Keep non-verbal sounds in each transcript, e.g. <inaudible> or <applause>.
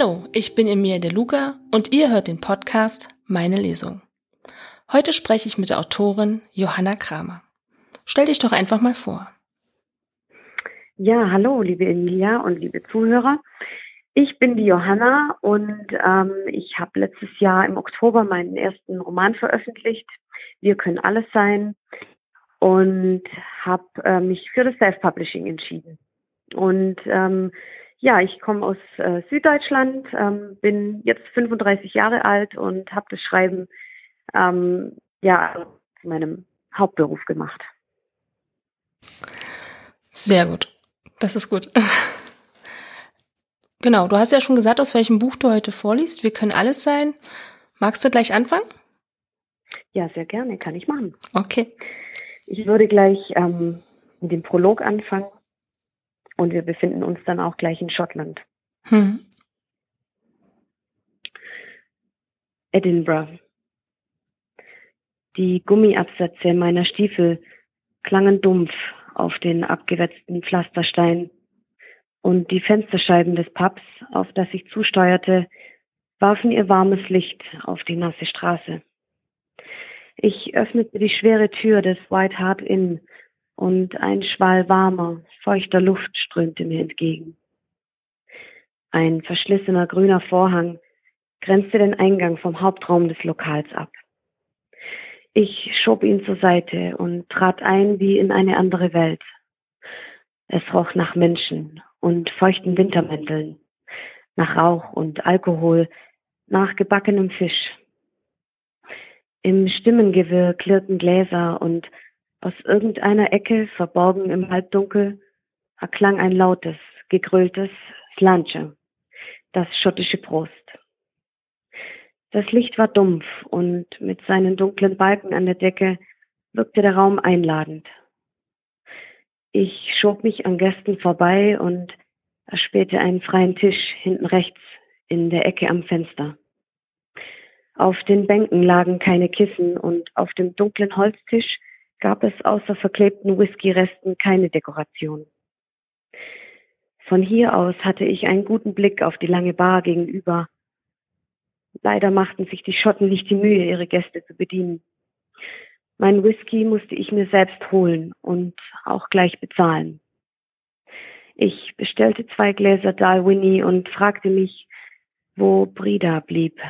Hallo, ich bin Emilia De Luca und ihr hört den Podcast Meine Lesung. Heute spreche ich mit der Autorin Johanna Kramer. Stell dich doch einfach mal vor. Ja, hallo, liebe Emilia und liebe Zuhörer. Ich bin die Johanna und ähm, ich habe letztes Jahr im Oktober meinen ersten Roman veröffentlicht. Wir können alles sein und habe äh, mich für das Self-Publishing entschieden. Und ähm, ja, ich komme aus äh, Süddeutschland, ähm, bin jetzt 35 Jahre alt und habe das Schreiben ähm, ja zu meinem Hauptberuf gemacht. Sehr gut. Das ist gut. <laughs> genau, du hast ja schon gesagt, aus welchem Buch du heute vorliest. Wir können alles sein. Magst du gleich anfangen? Ja, sehr gerne, kann ich machen. Okay. Ich würde gleich ähm, mit dem Prolog anfangen und wir befinden uns dann auch gleich in Schottland. Hm. Edinburgh. Die Gummiabsätze meiner Stiefel klangen dumpf auf den abgewetzten Pflasterstein und die Fensterscheiben des Pubs, auf das ich zusteuerte, warfen ihr warmes Licht auf die nasse Straße. Ich öffnete die schwere Tür des White Hart Inn und ein Schwall warmer, feuchter Luft strömte mir entgegen. Ein verschlissener grüner Vorhang grenzte den Eingang vom Hauptraum des Lokals ab. Ich schob ihn zur Seite und trat ein wie in eine andere Welt. Es roch nach Menschen und feuchten Wintermänteln, nach Rauch und Alkohol, nach gebackenem Fisch. Im Stimmengewirr klirrten Gläser und aus irgendeiner Ecke, verborgen im Halbdunkel, erklang ein lautes, gegröltes Slanche, das schottische Prost. Das Licht war dumpf und mit seinen dunklen Balken an der Decke wirkte der Raum einladend. Ich schob mich an Gästen vorbei und erspähte einen freien Tisch hinten rechts in der Ecke am Fenster. Auf den Bänken lagen keine Kissen und auf dem dunklen Holztisch gab es außer verklebten Whiskyresten keine Dekoration. Von hier aus hatte ich einen guten Blick auf die lange Bar gegenüber Leider machten sich die Schotten nicht die Mühe, ihre Gäste zu bedienen. Mein Whisky musste ich mir selbst holen und auch gleich bezahlen. Ich bestellte zwei Gläser Dalwhinnie und fragte mich, wo Brida blieb.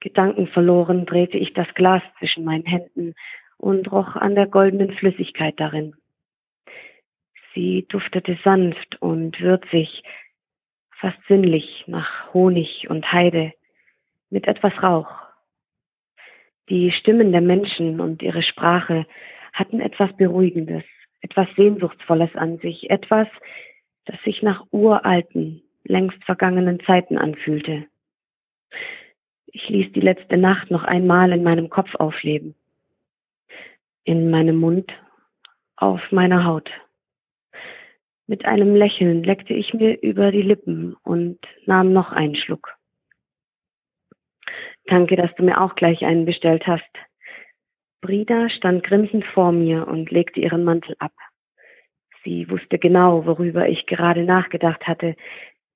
Gedankenverloren drehte ich das Glas zwischen meinen Händen und roch an der goldenen Flüssigkeit darin. Sie duftete sanft und würzig, fast sinnlich nach Honig und Heide mit etwas Rauch. Die Stimmen der Menschen und ihre Sprache hatten etwas Beruhigendes, etwas Sehnsuchtsvolles an sich, etwas, das sich nach uralten, längst vergangenen Zeiten anfühlte. Ich ließ die letzte Nacht noch einmal in meinem Kopf aufleben. In meinem Mund, auf meiner Haut. Mit einem Lächeln leckte ich mir über die Lippen und nahm noch einen Schluck. Danke, dass du mir auch gleich einen bestellt hast. Brida stand grinsend vor mir und legte ihren Mantel ab. Sie wusste genau, worüber ich gerade nachgedacht hatte.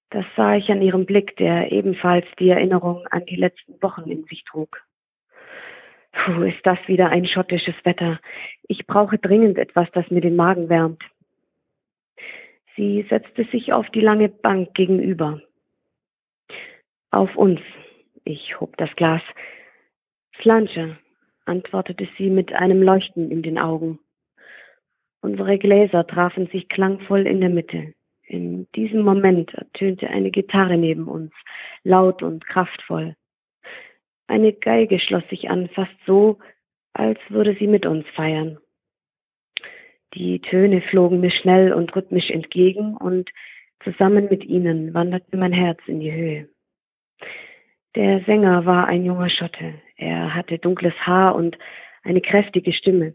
Das sah ich an ihrem Blick, der ebenfalls die Erinnerung an die letzten Wochen in sich trug. Puh, ist das wieder ein schottisches Wetter. Ich brauche dringend etwas, das mir den Magen wärmt. Sie setzte sich auf die lange Bank gegenüber. Auf uns, ich hob das Glas. Slanche, antwortete sie mit einem Leuchten in den Augen. Unsere Gläser trafen sich klangvoll in der Mitte. In diesem Moment ertönte eine Gitarre neben uns, laut und kraftvoll. Eine Geige schloss sich an, fast so, als würde sie mit uns feiern. Die Töne flogen mir schnell und rhythmisch entgegen und zusammen mit ihnen wanderte mein Herz in die Höhe. Der Sänger war ein junger Schotte. Er hatte dunkles Haar und eine kräftige Stimme.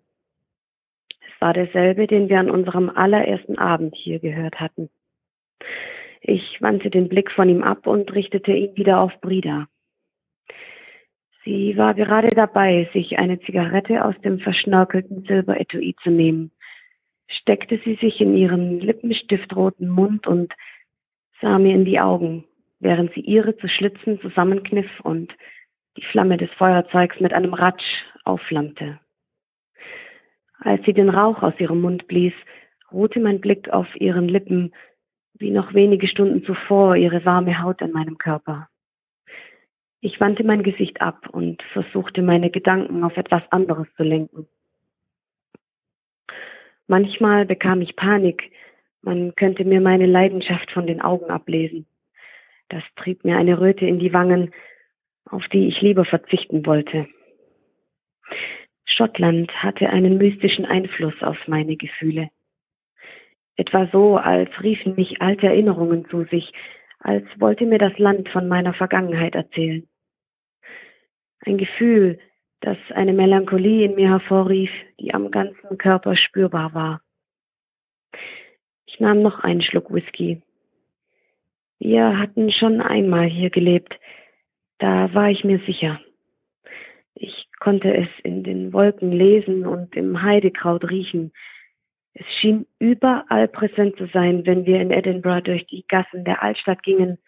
Es war derselbe, den wir an unserem allerersten Abend hier gehört hatten. Ich wandte den Blick von ihm ab und richtete ihn wieder auf Brida. Sie war gerade dabei, sich eine Zigarette aus dem verschnörkelten Silberetui zu nehmen. steckte sie sich in ihren lippenstiftroten Mund und sah mir in die Augen, während sie ihre zu Schlitzen zusammenkniff und die Flamme des Feuerzeugs mit einem Ratsch aufflammte. Als sie den Rauch aus ihrem Mund blies, ruhte mein Blick auf ihren Lippen, wie noch wenige Stunden zuvor ihre warme Haut an meinem Körper. Ich wandte mein Gesicht ab und versuchte meine Gedanken auf etwas anderes zu lenken. Manchmal bekam ich Panik, man könnte mir meine Leidenschaft von den Augen ablesen. Das trieb mir eine Röte in die Wangen, auf die ich lieber verzichten wollte. Schottland hatte einen mystischen Einfluss auf meine Gefühle. Etwa so, als riefen mich alte Erinnerungen zu sich, als wollte mir das Land von meiner Vergangenheit erzählen. Ein Gefühl, das eine Melancholie in mir hervorrief, die am ganzen Körper spürbar war. Ich nahm noch einen Schluck Whisky. Wir hatten schon einmal hier gelebt, da war ich mir sicher. Ich konnte es in den Wolken lesen und im Heidekraut riechen. Es schien überall präsent zu sein, wenn wir in Edinburgh durch die Gassen der Altstadt gingen,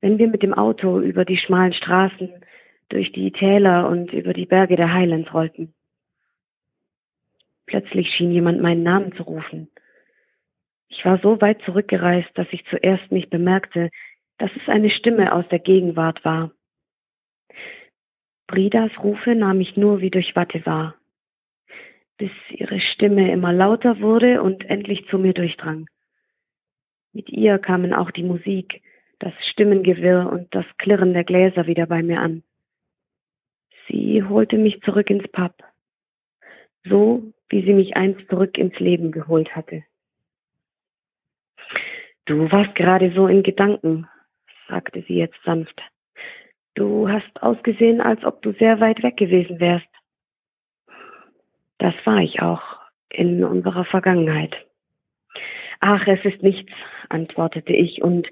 wenn wir mit dem Auto über die schmalen Straßen, durch die Täler und über die Berge der Highlands rollten. Plötzlich schien jemand meinen Namen zu rufen. Ich war so weit zurückgereist, dass ich zuerst nicht bemerkte, dass es eine Stimme aus der Gegenwart war. Bridas Rufe nahm ich nur wie durch Watte wahr, bis ihre Stimme immer lauter wurde und endlich zu mir durchdrang. Mit ihr kamen auch die Musik, das Stimmengewirr und das Klirren der Gläser wieder bei mir an. Sie holte mich zurück ins Pub, so wie sie mich einst zurück ins Leben geholt hatte. Du warst gerade so in Gedanken, sagte sie jetzt sanft. Du hast ausgesehen, als ob du sehr weit weg gewesen wärst. Das war ich auch in unserer Vergangenheit. Ach, es ist nichts, antwortete ich und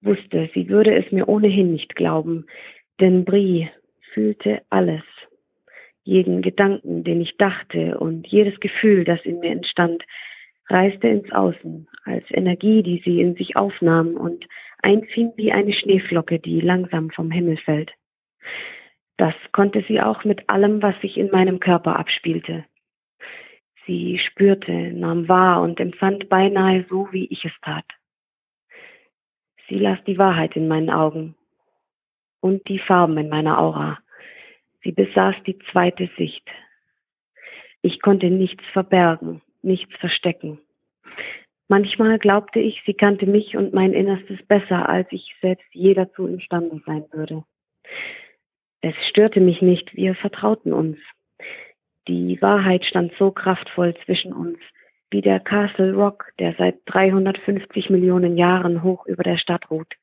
wusste, sie würde es mir ohnehin nicht glauben, denn Brie fühlte alles, jeden Gedanken, den ich dachte und jedes Gefühl, das in mir entstand, reiste ins Außen als Energie, die sie in sich aufnahm und einfing wie eine Schneeflocke, die langsam vom Himmel fällt. Das konnte sie auch mit allem, was sich in meinem Körper abspielte. Sie spürte, nahm wahr und empfand beinahe so, wie ich es tat. Sie las die Wahrheit in meinen Augen und die Farben in meiner Aura. Sie besaß die zweite Sicht. Ich konnte nichts verbergen, nichts verstecken. Manchmal glaubte ich, sie kannte mich und mein Innerstes besser, als ich selbst je dazu imstande sein würde. Es störte mich nicht, wir vertrauten uns. Die Wahrheit stand so kraftvoll zwischen uns, wie der Castle Rock, der seit 350 Millionen Jahren hoch über der Stadt ruht.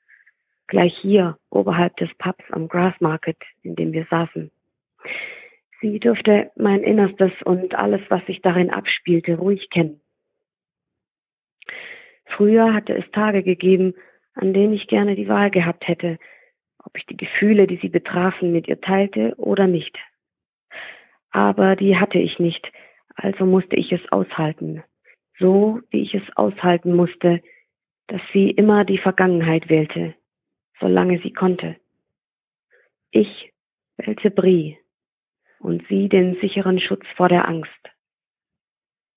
Gleich hier, oberhalb des Pubs am Grassmarket, in dem wir saßen. Sie dürfte mein Innerstes und alles, was sich darin abspielte, ruhig kennen. Früher hatte es Tage gegeben, an denen ich gerne die Wahl gehabt hätte, ob ich die Gefühle, die sie betrafen, mit ihr teilte oder nicht. Aber die hatte ich nicht, also musste ich es aushalten, so wie ich es aushalten musste, dass sie immer die Vergangenheit wählte, solange sie konnte. Ich wählte Brie, und sie den sicheren Schutz vor der Angst.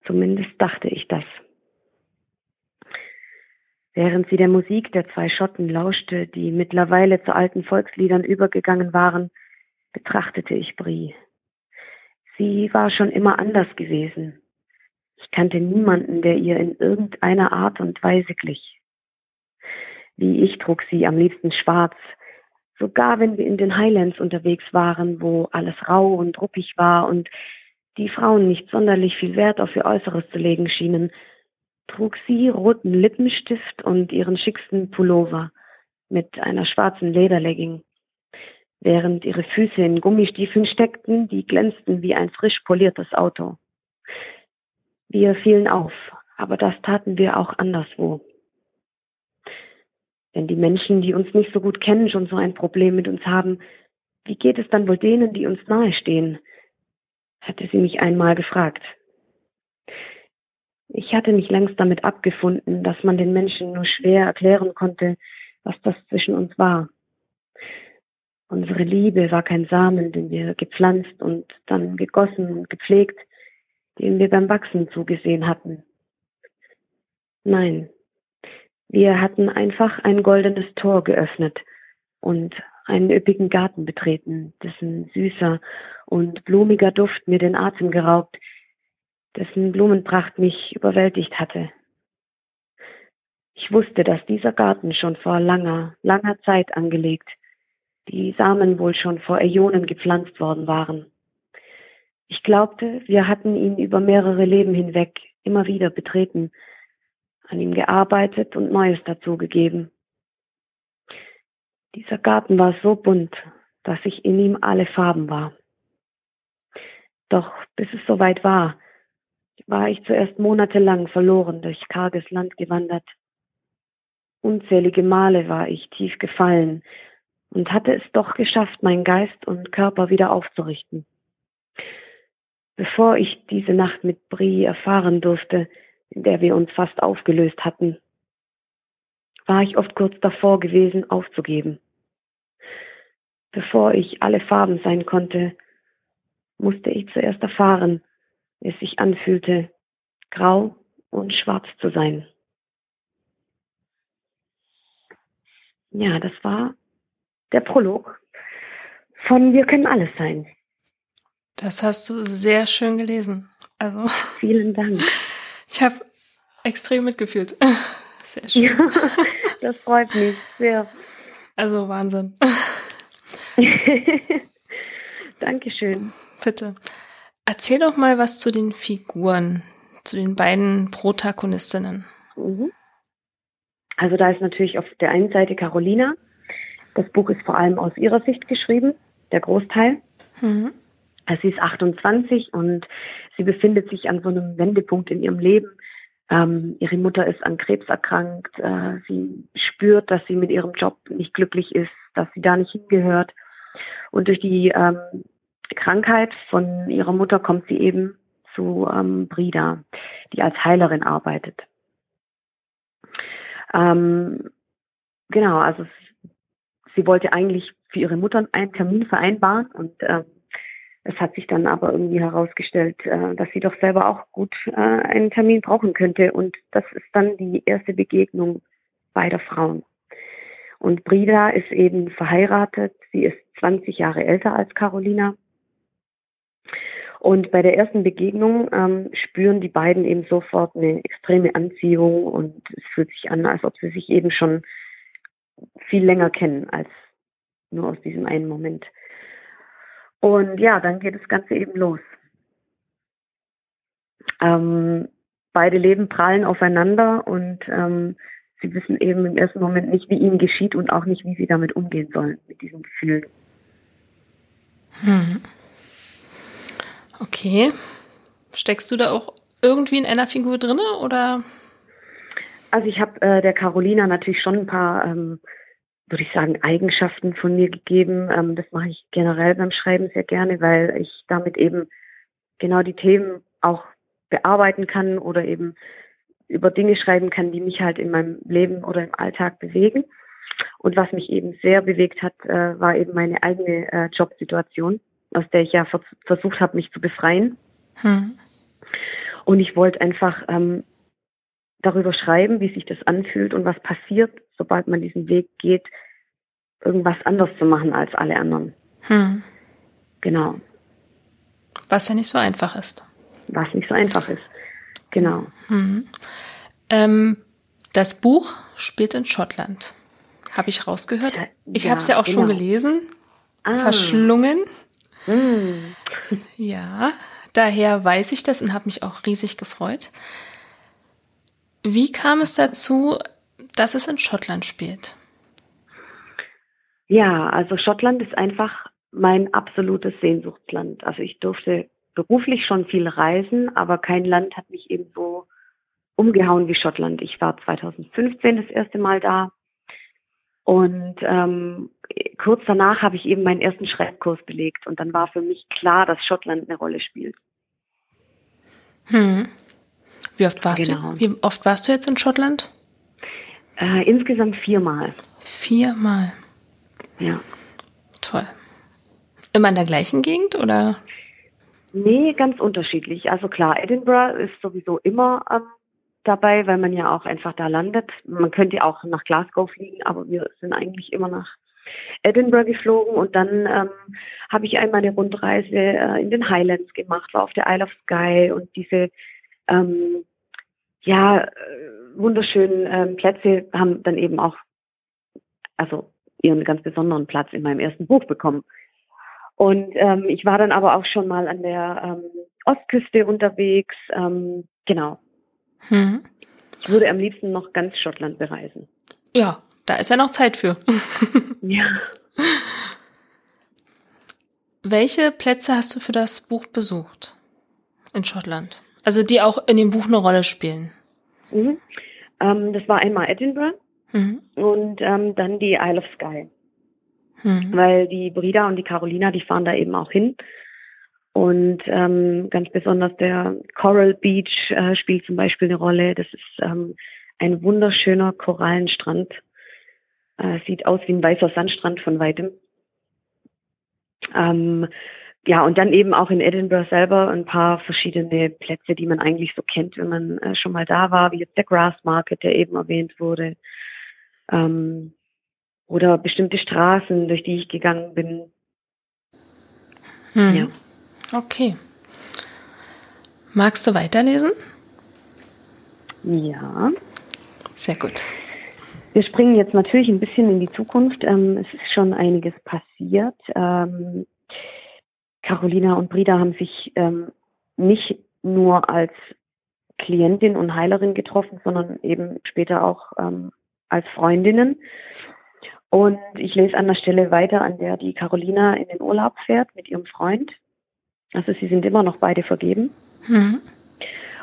Zumindest dachte ich das. Während sie der Musik der zwei Schotten lauschte, die mittlerweile zu alten Volksliedern übergegangen waren, betrachtete ich Brie. Sie war schon immer anders gewesen. Ich kannte niemanden, der ihr in irgendeiner Art und Weise glich. Wie ich trug sie am liebsten schwarz, Sogar wenn wir in den Highlands unterwegs waren, wo alles rau und ruppig war und die Frauen nicht sonderlich viel Wert auf ihr Äußeres zu legen schienen, trug sie roten Lippenstift und ihren schicksten Pullover mit einer schwarzen Lederlegging, während ihre Füße in Gummistiefeln steckten, die glänzten wie ein frisch poliertes Auto. Wir fielen auf, aber das taten wir auch anderswo. Wenn die Menschen, die uns nicht so gut kennen, schon so ein Problem mit uns haben, wie geht es dann wohl denen, die uns nahestehen? hatte sie mich einmal gefragt. Ich hatte mich längst damit abgefunden, dass man den Menschen nur schwer erklären konnte, was das zwischen uns war. Unsere Liebe war kein Samen, den wir gepflanzt und dann gegossen und gepflegt, den wir beim Wachsen zugesehen hatten. Nein, wir hatten einfach ein goldenes Tor geöffnet und einen üppigen Garten betreten, dessen süßer und blumiger Duft mir den Atem geraubt, dessen Blumenpracht mich überwältigt hatte. Ich wusste, dass dieser Garten schon vor langer, langer Zeit angelegt, die Samen wohl schon vor Äonen gepflanzt worden waren. Ich glaubte, wir hatten ihn über mehrere Leben hinweg immer wieder betreten, an ihm gearbeitet und Neues dazugegeben. Dieser Garten war so bunt, dass ich in ihm alle Farben war. Doch bis es soweit war, war ich zuerst monatelang verloren durch karges Land gewandert. Unzählige Male war ich tief gefallen und hatte es doch geschafft, meinen Geist und Körper wieder aufzurichten. Bevor ich diese Nacht mit Brie erfahren durfte, in der wir uns fast aufgelöst hatten, war ich oft kurz davor gewesen, aufzugeben. Bevor ich alle Farben sein konnte, musste ich zuerst erfahren, es sich anfühlte, grau und schwarz zu sein. Ja, das war der Prolog von Wir können alles sein. Das hast du sehr schön gelesen. Also vielen Dank. <laughs> Ich habe extrem mitgefühlt. <laughs> Sehr schön. Ja, <laughs> das freut mich sehr. Also Wahnsinn. Dankeschön. Bitte. Erzähl doch mal was zu den Figuren, zu den beiden Protagonistinnen. Mhm. Also da ist natürlich auf der einen Seite Carolina. Das Buch ist vor allem aus ihrer Sicht geschrieben, der Großteil. Mhm. Also sie ist 28 und sie befindet sich an so einem Wendepunkt in ihrem Leben. Ähm, ihre Mutter ist an Krebs erkrankt. Äh, sie spürt, dass sie mit ihrem Job nicht glücklich ist, dass sie da nicht hingehört. Und durch die ähm, Krankheit von ihrer Mutter kommt sie eben zu ähm, Brida, die als Heilerin arbeitet. Ähm, genau, also sie wollte eigentlich für ihre Mutter einen Termin vereinbaren und ähm, es hat sich dann aber irgendwie herausgestellt, äh, dass sie doch selber auch gut äh, einen Termin brauchen könnte. Und das ist dann die erste Begegnung beider Frauen. Und Brida ist eben verheiratet. Sie ist 20 Jahre älter als Carolina. Und bei der ersten Begegnung ähm, spüren die beiden eben sofort eine extreme Anziehung und es fühlt sich an, als ob sie sich eben schon viel länger kennen als nur aus diesem einen Moment. Und ja, dann geht das Ganze eben los. Ähm, beide Leben prallen aufeinander und ähm, sie wissen eben im ersten Moment nicht, wie ihnen geschieht und auch nicht, wie sie damit umgehen sollen, mit diesem Gefühl. Hm. Okay. Steckst du da auch irgendwie in einer Figur drin oder? Also ich habe äh, der Carolina natürlich schon ein paar ähm, würde ich sagen, Eigenschaften von mir gegeben. Ähm, das mache ich generell beim Schreiben sehr gerne, weil ich damit eben genau die Themen auch bearbeiten kann oder eben über Dinge schreiben kann, die mich halt in meinem Leben oder im Alltag bewegen. Und was mich eben sehr bewegt hat, äh, war eben meine eigene äh, Jobsituation, aus der ich ja vers versucht habe, mich zu befreien. Hm. Und ich wollte einfach ähm, darüber schreiben, wie sich das anfühlt und was passiert, sobald man diesen Weg geht, irgendwas anders zu machen als alle anderen. Hm. Genau. Was ja nicht so einfach ist. Was nicht so einfach ist. Genau. Hm. Ähm, das Buch spielt in Schottland. Habe ich rausgehört. Ja, ich habe es ja auch genau. schon gelesen. Ah. Verschlungen. Hm. Ja, daher weiß ich das und habe mich auch riesig gefreut. Wie kam es dazu, dass es in Schottland spielt? Ja, also Schottland ist einfach mein absolutes Sehnsuchtsland. Also ich durfte beruflich schon viel reisen, aber kein Land hat mich eben so umgehauen wie Schottland. Ich war 2015 das erste Mal da und ähm, kurz danach habe ich eben meinen ersten Schreibkurs belegt und dann war für mich klar, dass Schottland eine Rolle spielt. Hm. Wie oft warst genau. du? Wie oft warst du jetzt in Schottland? Äh, insgesamt viermal. Viermal. Ja. Toll. Immer in der gleichen Gegend oder? Nee, ganz unterschiedlich. Also klar, Edinburgh ist sowieso immer ähm, dabei, weil man ja auch einfach da landet. Man könnte auch nach Glasgow fliegen, aber wir sind eigentlich immer nach Edinburgh geflogen und dann ähm, habe ich einmal eine Rundreise äh, in den Highlands gemacht, war auf der Isle of Skye und diese ähm, ja äh, wunderschönen ähm, Plätze haben dann eben auch also ihren ganz besonderen Platz in meinem ersten Buch bekommen. Und ähm, ich war dann aber auch schon mal an der ähm, Ostküste unterwegs. Ähm, genau. Hm. Ich würde am liebsten noch ganz Schottland bereisen. Ja, da ist ja noch Zeit für. ja. Welche Plätze hast du für das Buch besucht in Schottland? Also die auch in dem Buch eine Rolle spielen. Mhm. Ähm, das war einmal Edinburgh mhm. und ähm, dann die Isle of Skye. Mhm. Weil die Brida und die Carolina, die fahren da eben auch hin. Und ähm, ganz besonders der Coral Beach äh, spielt zum Beispiel eine Rolle. Das ist ähm, ein wunderschöner Korallenstrand. Äh, sieht aus wie ein weißer Sandstrand von weitem. Ähm, ja, und dann eben auch in Edinburgh selber ein paar verschiedene Plätze, die man eigentlich so kennt, wenn man äh, schon mal da war, wie jetzt der Grass Market, der eben erwähnt wurde. Ähm, oder bestimmte Straßen, durch die ich gegangen bin. Hm. Ja. Okay. Magst du weiterlesen? Ja. Sehr gut. Wir springen jetzt natürlich ein bisschen in die Zukunft. Ähm, es ist schon einiges passiert. Ähm, Carolina und Brida haben sich ähm, nicht nur als Klientin und Heilerin getroffen, sondern eben später auch ähm, als Freundinnen. Und ich lese an der Stelle weiter, an der die Carolina in den Urlaub fährt mit ihrem Freund. Also sie sind immer noch beide vergeben. Mhm.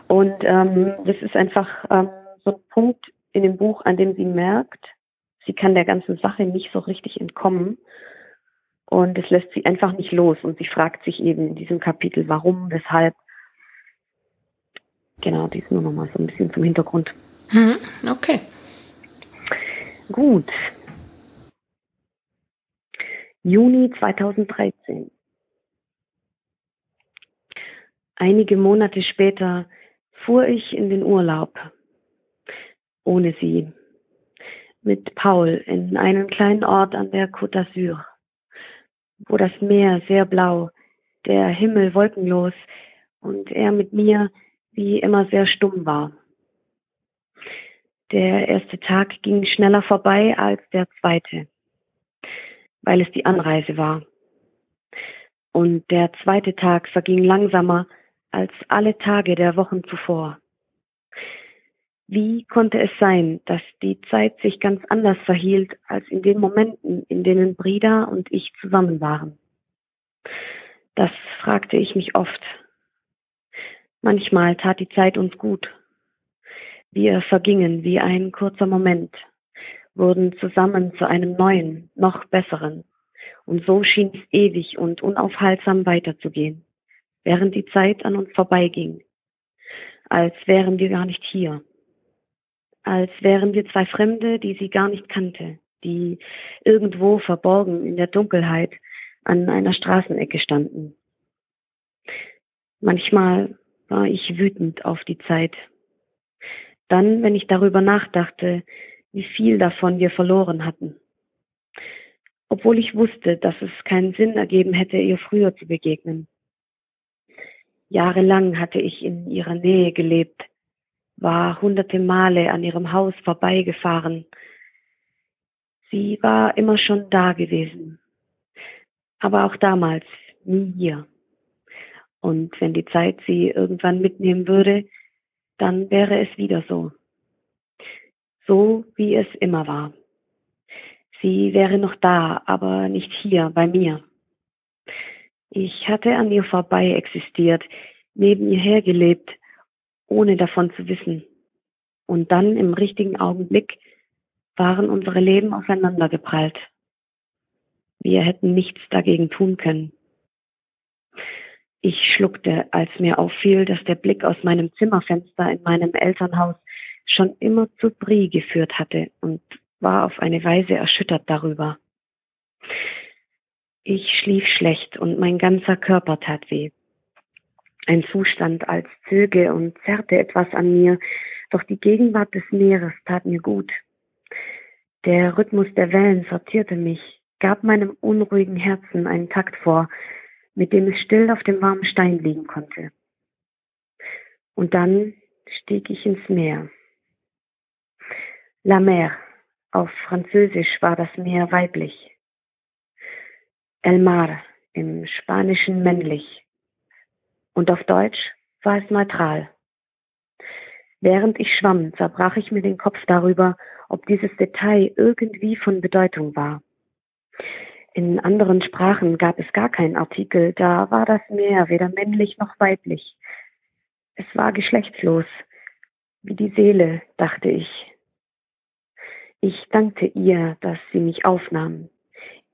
Und ähm, das ist einfach ähm, so ein Punkt in dem Buch, an dem sie merkt, sie kann der ganzen Sache nicht so richtig entkommen. Und es lässt sie einfach nicht los. Und sie fragt sich eben in diesem Kapitel, warum, weshalb. Genau, dies nur nochmal so ein bisschen zum Hintergrund. Mhm. Okay. Gut, Juni 2013. Einige Monate später fuhr ich in den Urlaub. Ohne sie. Mit Paul in einen kleinen Ort an der Côte d'Azur, wo das Meer sehr blau, der Himmel wolkenlos und er mit mir wie immer sehr stumm war. Der erste Tag ging schneller vorbei als der zweite weil es die Anreise war. Und der zweite Tag verging langsamer als alle Tage der Wochen zuvor. Wie konnte es sein, dass die Zeit sich ganz anders verhielt als in den Momenten, in denen Brida und ich zusammen waren? Das fragte ich mich oft. Manchmal tat die Zeit uns gut. Wir vergingen wie ein kurzer Moment wurden zusammen zu einem neuen, noch besseren. Und so schien es ewig und unaufhaltsam weiterzugehen, während die Zeit an uns vorbeiging, als wären wir gar nicht hier, als wären wir zwei Fremde, die sie gar nicht kannte, die irgendwo verborgen in der Dunkelheit an einer Straßenecke standen. Manchmal war ich wütend auf die Zeit. Dann, wenn ich darüber nachdachte, wie viel davon wir verloren hatten. Obwohl ich wusste, dass es keinen Sinn ergeben hätte, ihr früher zu begegnen. Jahrelang hatte ich in ihrer Nähe gelebt, war hunderte Male an ihrem Haus vorbeigefahren. Sie war immer schon da gewesen, aber auch damals nie hier. Und wenn die Zeit sie irgendwann mitnehmen würde, dann wäre es wieder so so wie es immer war. Sie wäre noch da, aber nicht hier bei mir. Ich hatte an ihr vorbei existiert, neben ihr hergelebt, ohne davon zu wissen. Und dann im richtigen Augenblick waren unsere Leben aufeinandergeprallt. Wir hätten nichts dagegen tun können. Ich schluckte, als mir auffiel, dass der Blick aus meinem Zimmerfenster in meinem Elternhaus schon immer zu Brie geführt hatte und war auf eine Weise erschüttert darüber. Ich schlief schlecht und mein ganzer Körper tat weh. Ein Zustand als zöge und zerrte etwas an mir, doch die Gegenwart des Meeres tat mir gut. Der Rhythmus der Wellen sortierte mich, gab meinem unruhigen Herzen einen Takt vor, mit dem es still auf dem warmen Stein liegen konnte. Und dann stieg ich ins Meer. La mer, auf Französisch war das Meer weiblich. El mar, im Spanischen männlich. Und auf Deutsch war es neutral. Während ich schwamm, zerbrach ich mir den Kopf darüber, ob dieses Detail irgendwie von Bedeutung war. In anderen Sprachen gab es gar keinen Artikel, da war das Meer weder männlich noch weiblich. Es war geschlechtslos, wie die Seele, dachte ich. Ich dankte ihr, dass sie mich aufnahm.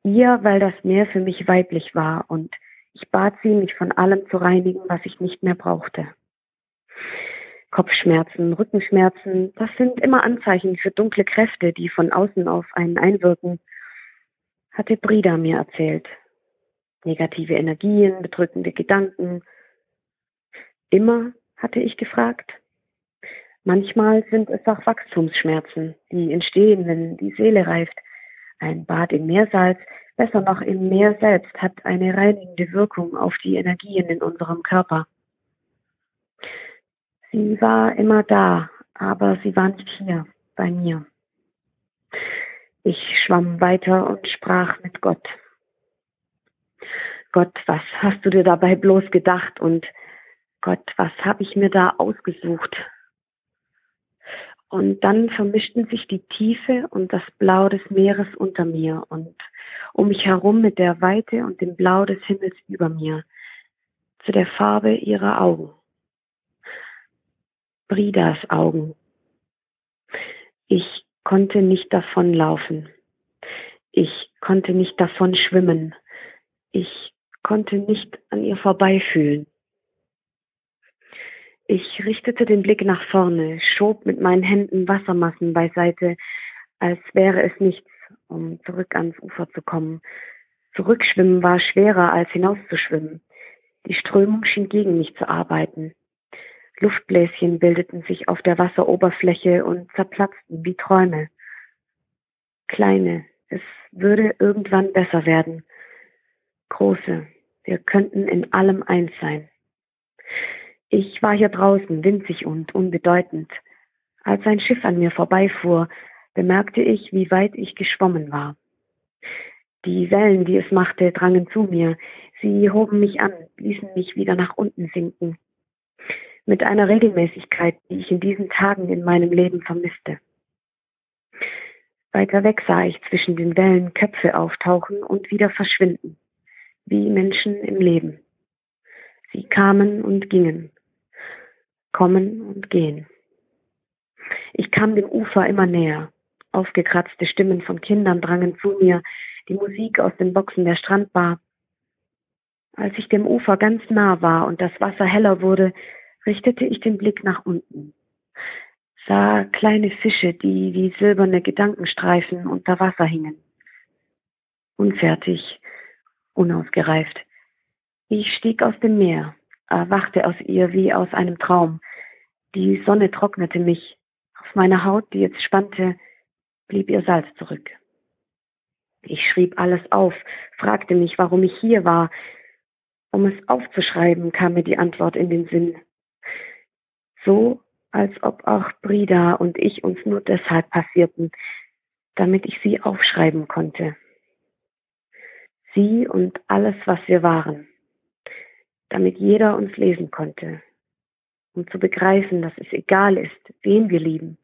Ihr, weil das Meer für mich weiblich war und ich bat sie, mich von allem zu reinigen, was ich nicht mehr brauchte. Kopfschmerzen, Rückenschmerzen, das sind immer Anzeichen für dunkle Kräfte, die von außen auf einen einwirken, hatte Brida mir erzählt. Negative Energien, bedrückende Gedanken. Immer, hatte ich gefragt. Manchmal sind es auch Wachstumsschmerzen, die entstehen, wenn die Seele reift. Ein Bad in Meersalz, besser noch im Meer selbst, hat eine reinigende Wirkung auf die Energien in unserem Körper. Sie war immer da, aber sie war nicht hier bei mir. Ich schwamm weiter und sprach mit Gott. Gott, was hast du dir dabei bloß gedacht? Und Gott, was habe ich mir da ausgesucht? Und dann vermischten sich die Tiefe und das Blau des Meeres unter mir und um mich herum mit der Weite und dem Blau des Himmels über mir, zu der Farbe ihrer Augen. Bridas Augen. Ich konnte nicht davonlaufen. Ich konnte nicht davon schwimmen. Ich konnte nicht an ihr vorbeifühlen. Ich richtete den Blick nach vorne, schob mit meinen Händen Wassermassen beiseite, als wäre es nichts, um zurück ans Ufer zu kommen. Zurückschwimmen war schwerer als hinauszuschwimmen. Die Strömung schien gegen mich zu arbeiten. Luftbläschen bildeten sich auf der Wasseroberfläche und zerplatzten wie Träume. Kleine, es würde irgendwann besser werden. Große, wir könnten in allem eins sein. Ich war hier draußen, winzig und unbedeutend. Als ein Schiff an mir vorbeifuhr, bemerkte ich, wie weit ich geschwommen war. Die Wellen, die es machte, drangen zu mir. Sie hoben mich an, ließen mich wieder nach unten sinken mit einer Regelmäßigkeit, die ich in diesen Tagen in meinem Leben vermisste. Weiter weg sah ich zwischen den Wellen Köpfe auftauchen und wieder verschwinden, wie Menschen im Leben. Sie kamen und gingen, kommen und gehen. Ich kam dem Ufer immer näher. Aufgekratzte Stimmen von Kindern drangen zu mir, die Musik aus den Boxen der Strandbar. Als ich dem Ufer ganz nah war und das Wasser heller wurde, richtete ich den Blick nach unten, sah kleine Fische, die wie silberne Gedankenstreifen unter Wasser hingen. Unfertig, unausgereift. Ich stieg aus dem Meer, erwachte aus ihr wie aus einem Traum. Die Sonne trocknete mich. Auf meiner Haut, die jetzt spannte, blieb ihr Salz zurück. Ich schrieb alles auf, fragte mich, warum ich hier war. Um es aufzuschreiben, kam mir die Antwort in den Sinn so als ob auch Brida und ich uns nur deshalb passierten, damit ich sie aufschreiben konnte. Sie und alles, was wir waren, damit jeder uns lesen konnte, um zu begreifen, dass es egal ist, wen wir lieben,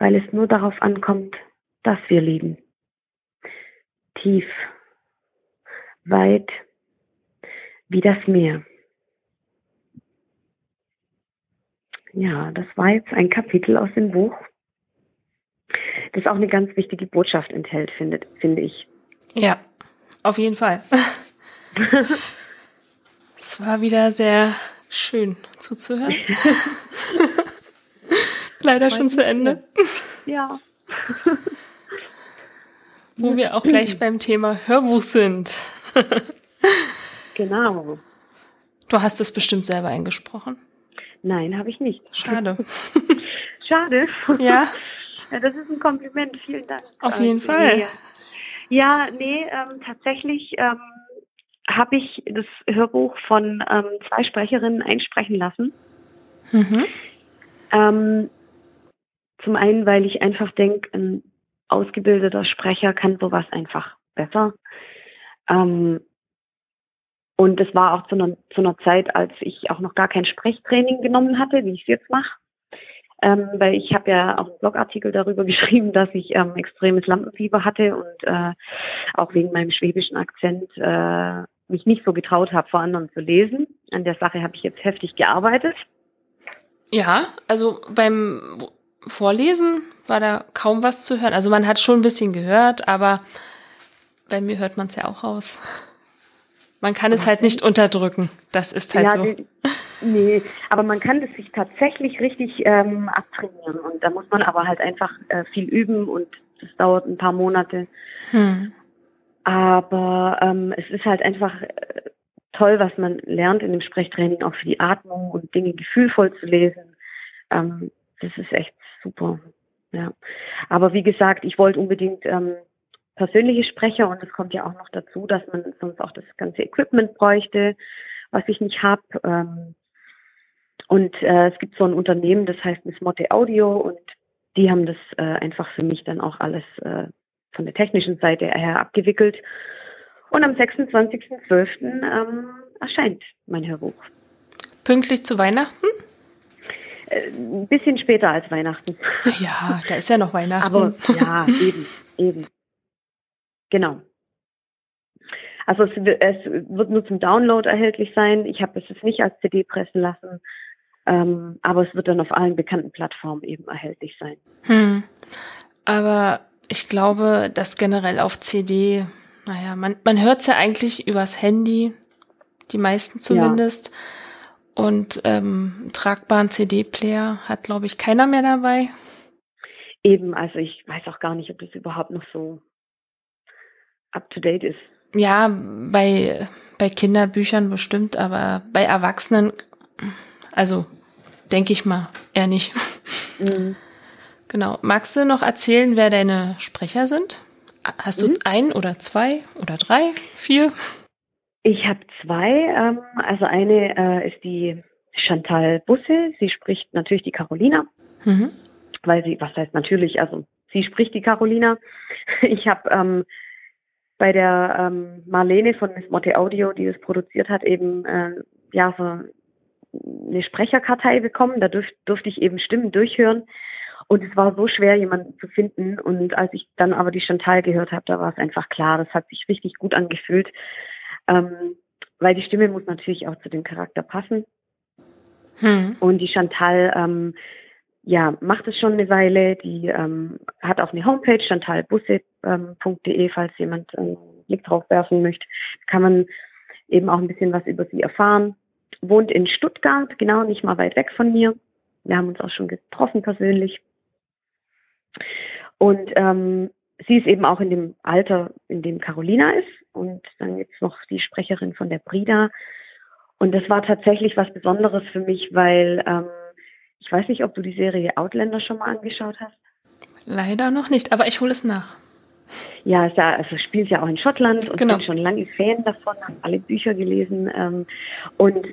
weil es nur darauf ankommt, dass wir lieben. Tief, weit wie das Meer. Ja, das war jetzt ein Kapitel aus dem Buch, das auch eine ganz wichtige Botschaft enthält, finde, finde ich. Ja, auf jeden Fall. <laughs> Es war wieder sehr schön zuzuhören. <laughs> Leider schon zu Ende. Ja. Wo wir auch gleich beim Thema Hörbuch sind. genau. Du hast es bestimmt selber eingesprochen. Nein, habe ich nicht. Schade. <laughs> Schade. Ja. <laughs> ja. Das ist ein Kompliment. Vielen Dank. Auf jeden also, Fall. Ja, nee, ähm, tatsächlich ähm, habe ich das Hörbuch von ähm, zwei Sprecherinnen einsprechen lassen. Mhm. Ähm, zum einen, weil ich einfach denke, ein ausgebildeter Sprecher kann sowas einfach besser. Ähm, und es war auch zu einer, zu einer Zeit, als ich auch noch gar kein Sprechtraining genommen hatte, wie ich es jetzt mache. Ähm, weil ich habe ja auch einen Blogartikel darüber <laughs> geschrieben, dass ich ähm, extremes Lampenfieber hatte und äh, auch wegen meinem schwäbischen Akzent äh, mich nicht so getraut habe, vor anderen zu lesen. An der Sache habe ich jetzt heftig gearbeitet. Ja, also beim Vorlesen war da kaum was zu hören. Also man hat schon ein bisschen gehört, aber bei mir hört man es ja auch raus. Man kann es halt nicht unterdrücken. Das ist halt ja, so. Nee, aber man kann es sich tatsächlich richtig ähm, abtrainieren. Und da muss man aber halt einfach äh, viel üben und das dauert ein paar Monate. Hm. Aber ähm, es ist halt einfach äh, toll, was man lernt in dem Sprechtraining, auch für die Atmung und Dinge gefühlvoll zu lesen. Ähm, das ist echt super. Ja. Aber wie gesagt, ich wollte unbedingt ähm, persönliche Sprecher und es kommt ja auch noch dazu, dass man sonst auch das ganze Equipment bräuchte, was ich nicht habe. Ähm, und äh, es gibt so ein Unternehmen, das heißt Miss Motte Audio und die haben das äh, einfach für mich dann auch alles äh, von der technischen Seite her abgewickelt. Und am 26.12. Ähm, erscheint mein Hörbuch. Pünktlich zu Weihnachten? Äh, ein bisschen später als Weihnachten. Ja, da ist ja noch Weihnachten. Aber ja, eben, eben. Genau. Also es, es, wird nur zum Download erhältlich sein. Ich habe es jetzt nicht als CD pressen lassen, ähm, aber es wird dann auf allen bekannten Plattformen eben erhältlich sein. Hm. Aber ich glaube, dass generell auf CD, naja, man, man hört es ja eigentlich übers Handy, die meisten zumindest. Ja. Und ähm, tragbaren CD-Player hat, glaube ich, keiner mehr dabei. Eben, also ich weiß auch gar nicht, ob das überhaupt noch so up-to-date ist. Ja, bei, bei Kinderbüchern bestimmt, aber bei Erwachsenen, also denke ich mal, eher nicht. Mhm. Genau. Magst du noch erzählen, wer deine Sprecher sind? Hast du mhm. ein oder zwei oder drei, vier? Ich habe zwei. Ähm, also eine äh, ist die Chantal Busse. Sie spricht natürlich die Carolina. Mhm. Weil sie, was heißt natürlich, also sie spricht die Carolina. <laughs> Ich habe ähm, bei der ähm, Marlene von Miss Motte Audio, die es produziert hat, eben äh, ja so eine Sprecherkartei bekommen. Da dürf, durfte ich eben Stimmen durchhören. Und es war so schwer, jemanden zu finden. Und als ich dann aber die Chantal gehört habe, da war es einfach klar, das hat sich richtig gut angefühlt. Ähm, weil die Stimme muss natürlich auch zu dem Charakter passen. Hm. Und die Chantal ähm, ja, macht es schon eine Weile. Die ähm, hat auch eine Homepage, chantalbusse.de, ähm, falls jemand einen Blick drauf werfen möchte. Kann man eben auch ein bisschen was über sie erfahren. Wohnt in Stuttgart, genau, nicht mal weit weg von mir. Wir haben uns auch schon getroffen persönlich. Und ähm, sie ist eben auch in dem Alter, in dem Carolina ist. Und dann jetzt noch die Sprecherin von der Brida. Und das war tatsächlich was Besonderes für mich, weil ähm, ich weiß nicht, ob du die Serie Outlander schon mal angeschaut hast. Leider noch nicht, aber ich hole es nach. Ja, es, ja, also spielt ja auch in Schottland und genau. bin schon lange Fan davon, habe alle Bücher gelesen. Ähm, und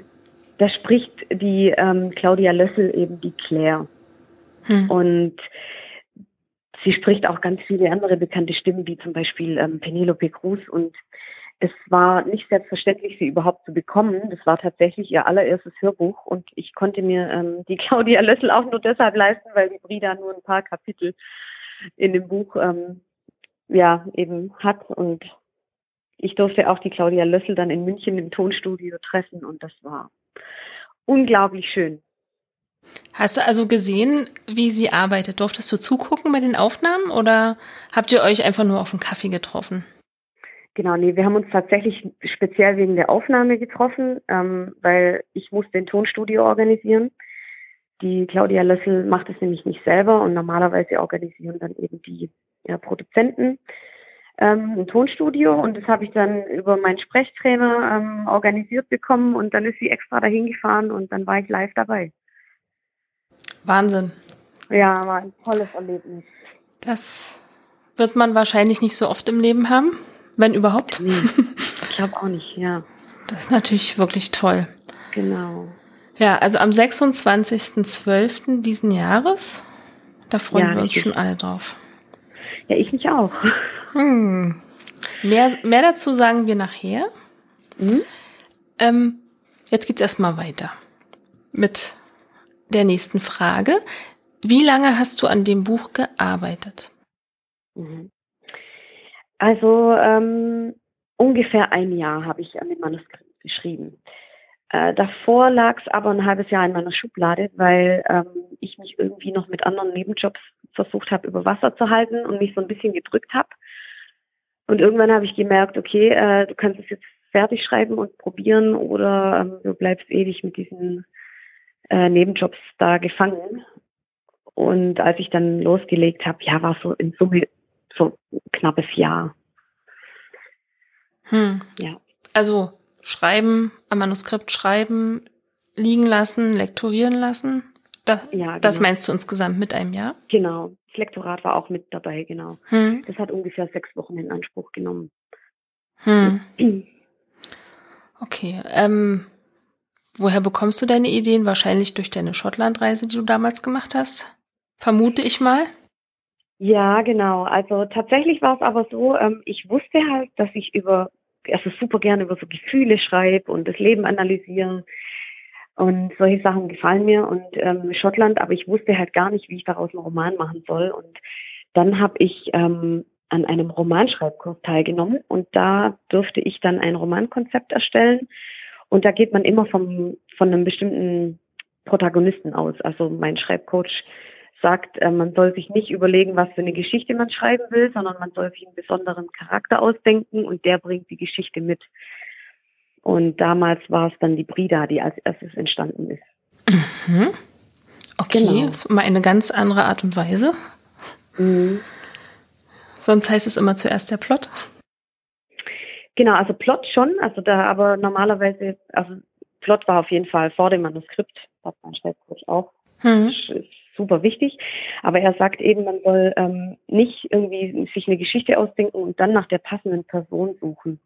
da spricht die ähm, Claudia Lössel eben die Claire. Hm. Und sie spricht auch ganz viele andere bekannte Stimmen, wie zum Beispiel ähm, Penelope Cruz. Und es war nicht selbstverständlich, sie überhaupt zu bekommen. Das war tatsächlich ihr allererstes Hörbuch und ich konnte mir ähm, die <laughs> Claudia Lössel auch nur deshalb leisten, weil die Brida nur ein paar Kapitel in dem Buch ähm, ja eben hat und ich durfte auch die Claudia Lössel dann in München im Tonstudio treffen und das war unglaublich schön. Hast du also gesehen, wie sie arbeitet? Durftest du zugucken bei den Aufnahmen oder habt ihr euch einfach nur auf einen Kaffee getroffen? Genau, nee, wir haben uns tatsächlich speziell wegen der Aufnahme getroffen, ähm, weil ich musste ein Tonstudio organisieren. Die Claudia Lössel macht es nämlich nicht selber und normalerweise organisieren dann eben die ja, Produzenten ähm, ein Tonstudio und das habe ich dann über meinen Sprechtrainer ähm, organisiert bekommen und dann ist sie extra dahin gefahren und dann war ich live dabei. Wahnsinn. Ja, war ein tolles Erlebnis. Das wird man wahrscheinlich nicht so oft im Leben haben, wenn überhaupt. Nee, <laughs> ich glaube auch nicht, ja. Das ist natürlich wirklich toll. Genau. Ja, also am 26.12. diesen Jahres, da freuen ja, wir uns schon alle drauf. Ja, ich mich auch. Hm. Mehr, mehr dazu sagen wir nachher. Mhm. Ähm, jetzt geht's erstmal weiter mit der nächsten Frage. Wie lange hast du an dem Buch gearbeitet? Mhm. Also ähm, ungefähr ein Jahr habe ich an dem Manuskript geschrieben. Äh, davor lag es aber ein halbes Jahr in meiner Schublade, weil ähm, ich mich irgendwie noch mit anderen Nebenjobs versucht habe, über Wasser zu halten und mich so ein bisschen gedrückt habe. Und irgendwann habe ich gemerkt, okay, äh, du kannst es jetzt fertig schreiben und probieren oder ähm, du bleibst ewig mit diesen äh, Nebenjobs da gefangen. Und als ich dann losgelegt habe, ja, war so in Summe so ein knappes Jahr. Hm. Ja. Also schreiben, am Manuskript schreiben, liegen lassen, lektorieren lassen. Das, ja, genau. das meinst du insgesamt mit einem Jahr? Genau. Das Lektorat war auch mit dabei, genau. Hm. Das hat ungefähr sechs Wochen in Anspruch genommen. Hm. <clears throat> Okay. Ähm, woher bekommst du deine Ideen? Wahrscheinlich durch deine Schottlandreise, die du damals gemacht hast? Vermute ich mal. Ja, genau. Also tatsächlich war es aber so, ähm, ich wusste halt, dass ich über, also super gerne über so Gefühle schreibe und das Leben analysiere. Und solche Sachen gefallen mir und ähm, Schottland, aber ich wusste halt gar nicht, wie ich daraus einen Roman machen soll. Und dann habe ich ähm, an einem Romanschreibkurs teilgenommen und da durfte ich dann ein Romankonzept erstellen. Und da geht man immer vom, von einem bestimmten Protagonisten aus. Also mein Schreibcoach sagt, äh, man soll sich nicht überlegen, was für eine Geschichte man schreiben will, sondern man soll sich einen besonderen Charakter ausdenken und der bringt die Geschichte mit. Und damals war es dann die Brida, die als erstes entstanden ist. Mhm. Okay, genau. das ist immer eine ganz andere Art und Weise. Mhm. Sonst heißt es immer zuerst der Plot. Genau, also Plot schon, also da aber normalerweise, also Plot war auf jeden Fall vor dem Manuskript, hat mein Schreibcoach auch. Ist super wichtig. Aber er sagt eben, man soll ähm, nicht irgendwie sich eine Geschichte ausdenken und dann nach der passenden Person suchen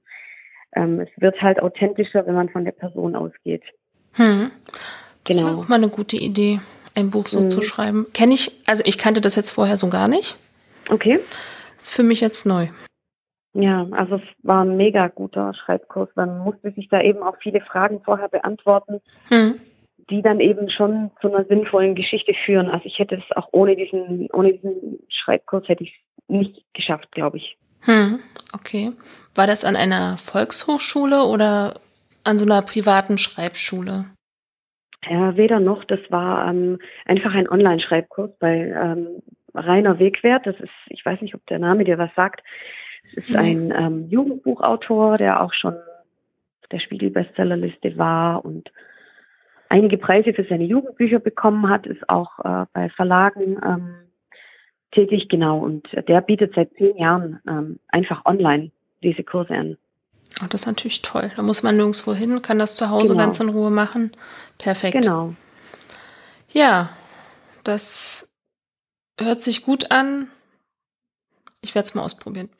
ähm, es wird halt authentischer, wenn man von der Person ausgeht. Hm. Das genau. ist auch mal eine gute Idee, ein Buch so mhm. zu schreiben. Kenne ich, also ich kannte das jetzt vorher so gar nicht. Okay. Das ist für mich jetzt neu. Ja, also es war ein mega guter Schreibkurs. Man musste sich da eben auch viele Fragen vorher beantworten, hm. die dann eben schon zu einer sinnvollen Geschichte führen. Also ich hätte es auch ohne diesen, ohne diesen Schreibkurs hätte ich es nicht geschafft, glaube ich. Hm, okay. War das an einer Volkshochschule oder an so einer privaten Schreibschule? Ja, weder noch. Das war ähm, einfach ein Online-Schreibkurs bei ähm, Rainer Wegwert. Das ist, ich weiß nicht, ob der Name dir was sagt. Es ist ein ähm, Jugendbuchautor, der auch schon auf der Spiegel-Bestsellerliste war und einige Preise für seine Jugendbücher bekommen hat, ist auch äh, bei Verlagen ähm, tätig, genau. Und der bietet seit zehn Jahren ähm, einfach online diese Kurse an. Oh, das ist natürlich toll. Da muss man nirgendwo hin, kann das zu Hause genau. ganz in Ruhe machen. Perfekt. Genau. Ja, das hört sich gut an. Ich werde es mal ausprobieren. <laughs>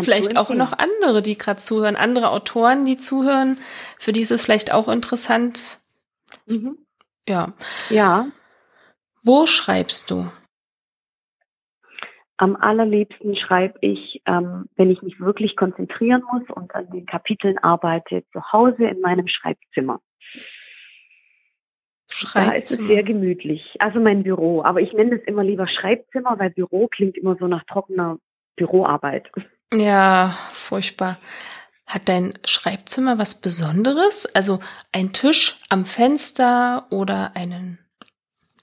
vielleicht auch noch andere, die gerade zuhören, andere Autoren, die zuhören. Für die ist es vielleicht auch interessant. Mhm. Ja. Ja. Wo schreibst du? Am allerliebsten schreibe ich, ähm, wenn ich mich wirklich konzentrieren muss und an den Kapiteln arbeite, zu Hause in meinem Schreibzimmer. Schreibzimmer. Da ist es sehr gemütlich. Also mein Büro. Aber ich nenne es immer lieber Schreibzimmer, weil Büro klingt immer so nach trockener Büroarbeit. Ja, furchtbar. Hat dein Schreibzimmer was Besonderes? Also ein Tisch am Fenster oder einen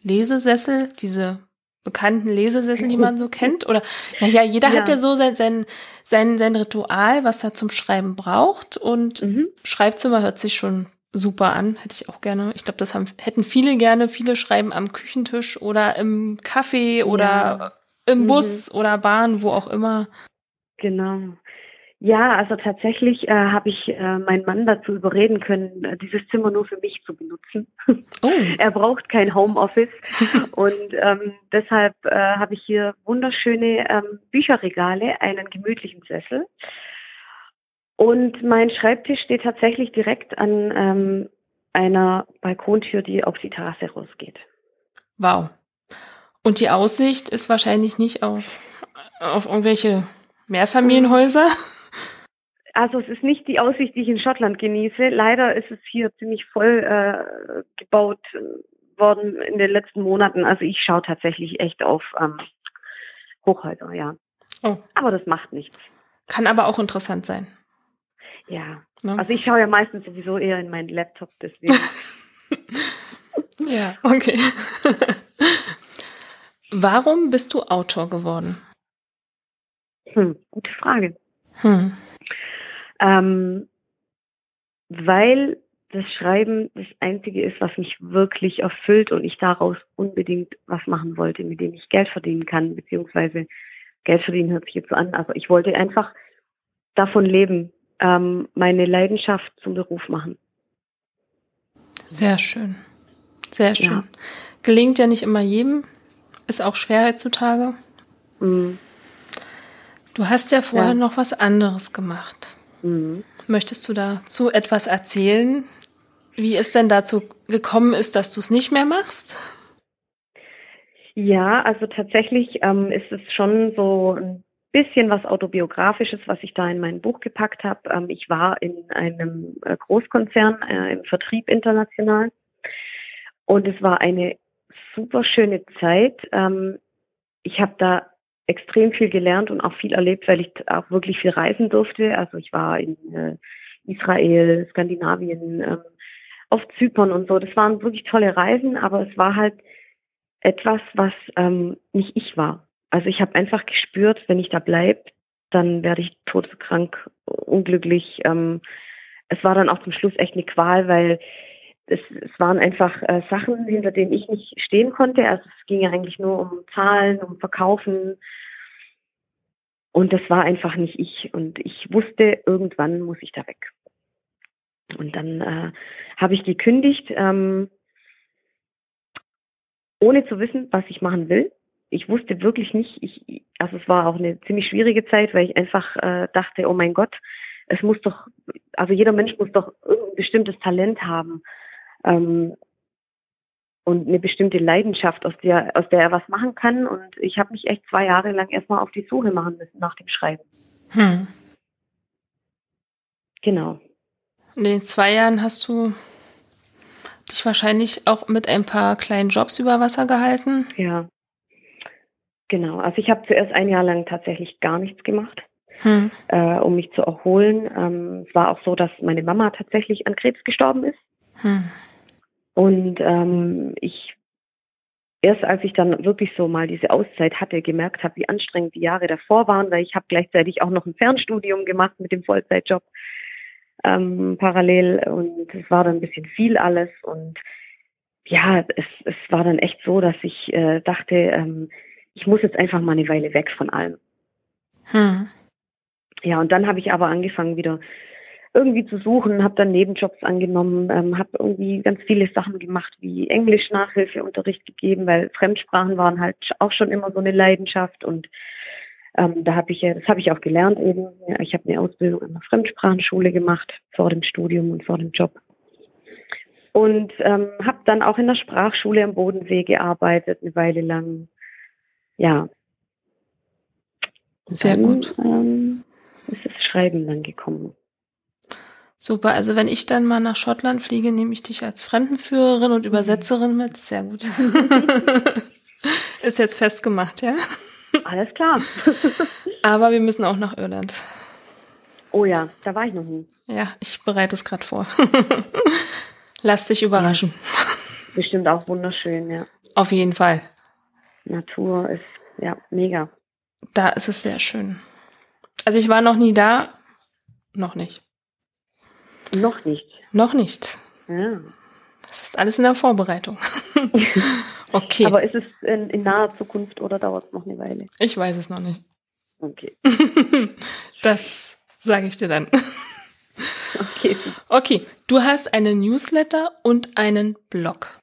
Lesesessel, diese bekannten Lesesessel, die man so <laughs> kennt? Oder, naja, jeder ja. hat ja so sein, sein, sein, sein Ritual, was er zum Schreiben braucht. Und mhm. Schreibzimmer hört sich schon super an. Hätte ich auch gerne. Ich glaube, das haben, hätten viele gerne. Viele schreiben am Küchentisch oder im Café oder ja. im Bus mhm. oder Bahn, wo auch immer. Genau. Ja, also tatsächlich äh, habe ich äh, meinen Mann dazu überreden können, äh, dieses Zimmer nur für mich zu benutzen. Oh. <laughs> er braucht kein Homeoffice und ähm, deshalb äh, habe ich hier wunderschöne ähm, Bücherregale, einen gemütlichen Sessel und mein Schreibtisch steht tatsächlich direkt an ähm, einer Balkontür, die auf die Terrasse rausgeht. Wow. Und die Aussicht ist wahrscheinlich nicht aus auf irgendwelche Mehrfamilienhäuser? Also es ist nicht die Aussicht, die ich in Schottland genieße. Leider ist es hier ziemlich voll äh, gebaut worden in den letzten Monaten. Also ich schaue tatsächlich echt auf ähm, Hochhäuser, ja. Oh. Aber das macht nichts. Kann aber auch interessant sein. Ja. Ne? Also ich schaue ja meistens sowieso eher in meinen Laptop, deswegen. <laughs> <laughs> ja, okay. <laughs> Warum bist du Autor geworden? Hm, gute Frage. Hm. Ähm, weil das Schreiben das Einzige ist, was mich wirklich erfüllt und ich daraus unbedingt was machen wollte, mit dem ich Geld verdienen kann, beziehungsweise Geld verdienen hört sich jetzt so an, aber ich wollte einfach davon leben, ähm, meine Leidenschaft zum Beruf machen. Sehr schön. Sehr schön. Ja. Gelingt ja nicht immer jedem. Ist auch schwer heutzutage. Mhm. Du hast ja vorher ja. noch was anderes gemacht. Mhm. Möchtest du dazu etwas erzählen, wie es denn dazu gekommen ist, dass du es nicht mehr machst? Ja, also tatsächlich ähm, ist es schon so ein bisschen was autobiografisches, was ich da in mein Buch gepackt habe. Ähm, ich war in einem äh, Großkonzern äh, im Vertrieb international und es war eine super schöne Zeit. Ähm, ich habe da extrem viel gelernt und auch viel erlebt, weil ich auch wirklich viel reisen durfte. Also ich war in äh, Israel, Skandinavien, ähm, auf Zypern und so. Das waren wirklich tolle Reisen, aber es war halt etwas, was ähm, nicht ich war. Also ich habe einfach gespürt, wenn ich da bleibe, dann werde ich todkrank, unglücklich. Ähm, es war dann auch zum Schluss echt eine Qual, weil es, es waren einfach äh, Sachen, hinter denen ich nicht stehen konnte. Also es ging ja eigentlich nur um Zahlen, um Verkaufen. Und das war einfach nicht ich. Und ich wusste, irgendwann muss ich da weg. Und dann äh, habe ich gekündigt, ähm, ohne zu wissen, was ich machen will ich wusste wirklich nicht, ich, also es war auch eine ziemlich schwierige Zeit, weil ich einfach äh, dachte, oh mein Gott, es muss doch, also jeder Mensch muss doch ein bestimmtes Talent haben ähm, und eine bestimmte Leidenschaft, aus der, aus der er was machen kann. Und ich habe mich echt zwei Jahre lang erstmal auf die Suche machen müssen nach dem Schreiben. Hm. Genau. In den zwei Jahren hast du dich wahrscheinlich auch mit ein paar kleinen Jobs über Wasser gehalten. Ja. Genau, also ich habe zuerst ein Jahr lang tatsächlich gar nichts gemacht, hm. äh, um mich zu erholen. Ähm, es war auch so, dass meine Mama tatsächlich an Krebs gestorben ist. Hm. Und ähm, ich erst als ich dann wirklich so mal diese Auszeit hatte, gemerkt habe, wie anstrengend die Jahre davor waren, weil ich habe gleichzeitig auch noch ein Fernstudium gemacht mit dem Vollzeitjob ähm, parallel und es war dann ein bisschen viel alles und ja, es, es war dann echt so, dass ich äh, dachte, ähm, ich muss jetzt einfach mal eine Weile weg von allem. Hm. Ja, und dann habe ich aber angefangen wieder irgendwie zu suchen, habe dann Nebenjobs angenommen, ähm, habe irgendwie ganz viele Sachen gemacht, wie Englisch Nachhilfeunterricht gegeben, weil Fremdsprachen waren halt auch schon immer so eine Leidenschaft und ähm, da habe ich ja, das habe ich auch gelernt eben. Ich habe eine Ausbildung an der Fremdsprachenschule gemacht vor dem Studium und vor dem Job und ähm, habe dann auch in der Sprachschule am Bodensee gearbeitet eine Weile lang ja. Sehr dann, gut. Ähm, ist das Schreiben dann gekommen. Super, also wenn ich dann mal nach Schottland fliege, nehme ich dich als Fremdenführerin und Übersetzerin mit. Sehr gut. <laughs> ist jetzt festgemacht, ja? Alles klar. <laughs> <laughs> Aber wir müssen auch nach Irland. Oh ja, da war ich noch nie. Ja, ich bereite es gerade vor. Lass dich überraschen. Ja. Bestimmt auch wunderschön, ja. Auf jeden Fall. Natur ist ja mega. Da ist es sehr schön. Also ich war noch nie da, noch nicht. Noch nicht. Noch nicht. Ja. Das ist alles in der Vorbereitung. <laughs> okay. Aber ist es in, in naher Zukunft oder dauert es noch eine Weile? Ich weiß es noch nicht. Okay. <laughs> das sage ich dir dann. Okay. Okay, du hast einen Newsletter und einen Blog.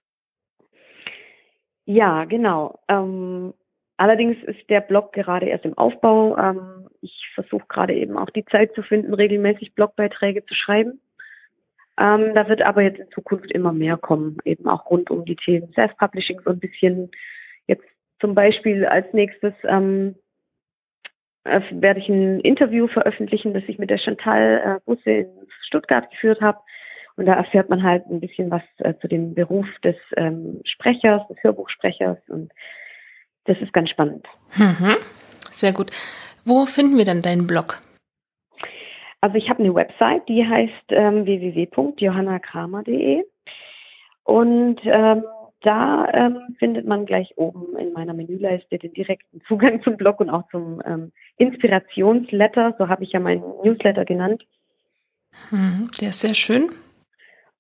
Ja, genau. Ähm, allerdings ist der Blog gerade erst im Aufbau. Ähm, ich versuche gerade eben auch die Zeit zu finden, regelmäßig Blogbeiträge zu schreiben. Ähm, da wird aber jetzt in Zukunft immer mehr kommen, eben auch rund um die Themen Self-Publishing so ein bisschen. Jetzt zum Beispiel als nächstes ähm, äh, werde ich ein Interview veröffentlichen, das ich mit der Chantal äh, Busse in Stuttgart geführt habe. Und da erfährt man halt ein bisschen was äh, zu dem Beruf des ähm, Sprechers, des Hörbuchsprechers. Und das ist ganz spannend. Mhm. Sehr gut. Wo finden wir denn deinen Blog? Also ich habe eine Website, die heißt ähm, www.johannakramer.de und ähm, da ähm, findet man gleich oben in meiner Menüleiste den direkten Zugang zum Blog und auch zum ähm, Inspirationsletter, so habe ich ja meinen Newsletter genannt. Hm, der ist sehr schön.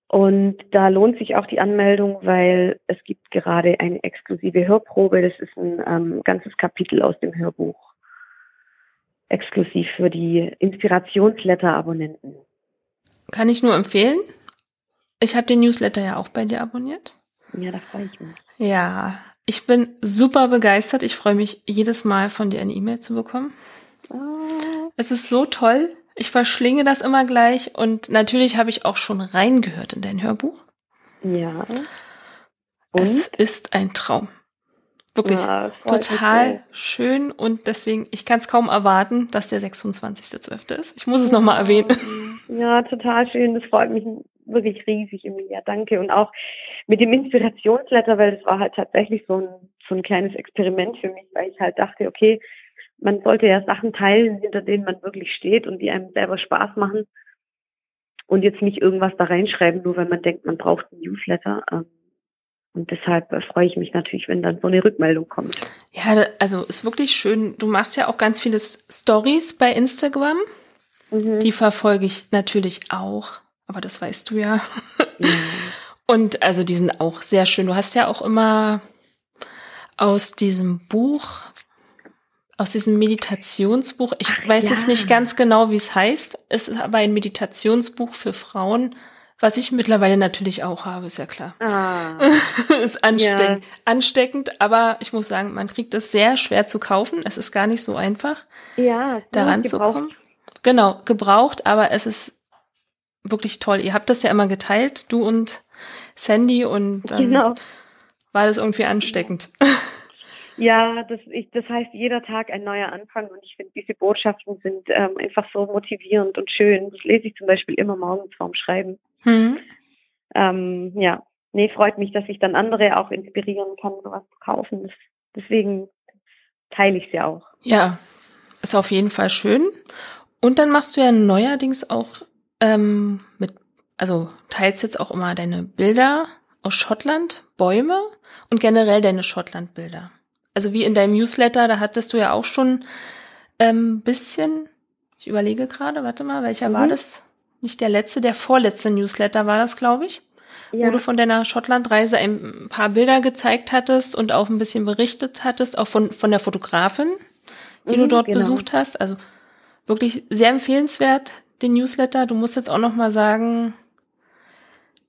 Und da lohnt sich auch die Anmeldung, weil es gibt gerade eine exklusive Hörprobe. Das ist ein ähm, ganzes Kapitel aus dem Hörbuch exklusiv für die Inspirationsletter-Abonnenten. Kann ich nur empfehlen. Ich habe den Newsletter ja auch bei dir abonniert. Ja, da freue ich mich. Ja, ich bin super begeistert. Ich freue mich jedes Mal von dir eine E-Mail zu bekommen. Oh. Es ist so toll. Ich verschlinge das immer gleich und natürlich habe ich auch schon reingehört in dein Hörbuch. Ja. Und? Es ist ein Traum. Wirklich ja, total schön und deswegen, ich kann es kaum erwarten, dass der 26.12. ist. Ich muss es nochmal erwähnen. Ja, total schön. Das freut mich wirklich riesig, Emilia. Danke. Und auch mit dem Inspirationsletter, weil das war halt tatsächlich so ein, so ein kleines Experiment für mich, weil ich halt dachte, okay, man sollte ja Sachen teilen, hinter denen man wirklich steht und die einem selber Spaß machen. Und jetzt nicht irgendwas da reinschreiben, nur weil man denkt, man braucht ein Newsletter. Und deshalb äh, freue ich mich natürlich, wenn dann so eine Rückmeldung kommt. Ja, also ist wirklich schön. Du machst ja auch ganz viele Stories bei Instagram. Mhm. Die verfolge ich natürlich auch, aber das weißt du ja. Mhm. <laughs> Und also die sind auch sehr schön. Du hast ja auch immer aus diesem Buch, aus diesem Meditationsbuch, ich weiß ja. jetzt nicht ganz genau, wie es heißt. Es ist aber ein Meditationsbuch für Frauen was ich mittlerweile natürlich auch habe, ist ja klar. Ah, <laughs> ist ansteckend, ja. ansteckend, aber ich muss sagen, man kriegt es sehr schwer zu kaufen. Es ist gar nicht so einfach, ja, daran zu kommen. Genau, gebraucht, aber es ist wirklich toll. Ihr habt das ja immer geteilt, du und Sandy, und dann genau. war das irgendwie ansteckend. Ja, das, ich, das heißt jeder Tag ein neuer Anfang und ich finde, diese Botschaften sind ähm, einfach so motivierend und schön. Das lese ich zum Beispiel immer morgens vorm Schreiben. Mhm. Ähm, ja, nee, freut mich, dass ich dann andere auch inspirieren kann, sowas zu kaufen. Deswegen teile ich ja auch. Ja, ist auf jeden Fall schön. Und dann machst du ja neuerdings auch ähm, mit, also teilst jetzt auch immer deine Bilder aus Schottland, Bäume und generell deine Schottland-Bilder. Also wie in deinem Newsletter, da hattest du ja auch schon ähm, bisschen, ich überlege gerade, warte mal, welcher mhm. war das? Nicht der letzte, der vorletzte Newsletter war das, glaube ich. Ja. Wo du von deiner Schottlandreise ein paar Bilder gezeigt hattest und auch ein bisschen berichtet hattest, auch von, von der Fotografin, die mhm, du dort genau. besucht hast. Also wirklich sehr empfehlenswert, den Newsletter. Du musst jetzt auch noch mal sagen,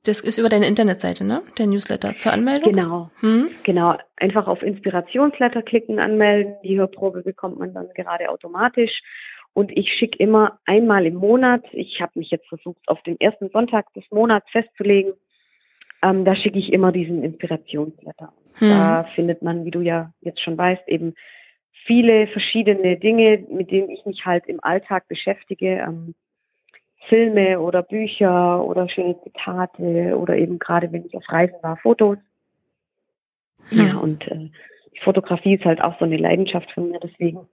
das ist über deine Internetseite, ne? Der Newsletter zur Anmeldung. Genau. Hm? Genau. Einfach auf Inspirationsletter klicken, anmelden. Die Hörprobe bekommt man dann gerade automatisch. Und ich schicke immer einmal im Monat, ich habe mich jetzt versucht, auf den ersten Sonntag des Monats festzulegen, ähm, da schicke ich immer diesen Inspirationsletter. Hm. Da findet man, wie du ja jetzt schon weißt, eben viele verschiedene Dinge, mit denen ich mich halt im Alltag beschäftige. Ähm, Filme oder Bücher oder schöne Zitate oder eben gerade, wenn ich auf Reisen war, Fotos. Hm. Ja, und äh, die Fotografie ist halt auch so eine Leidenschaft von mir, deswegen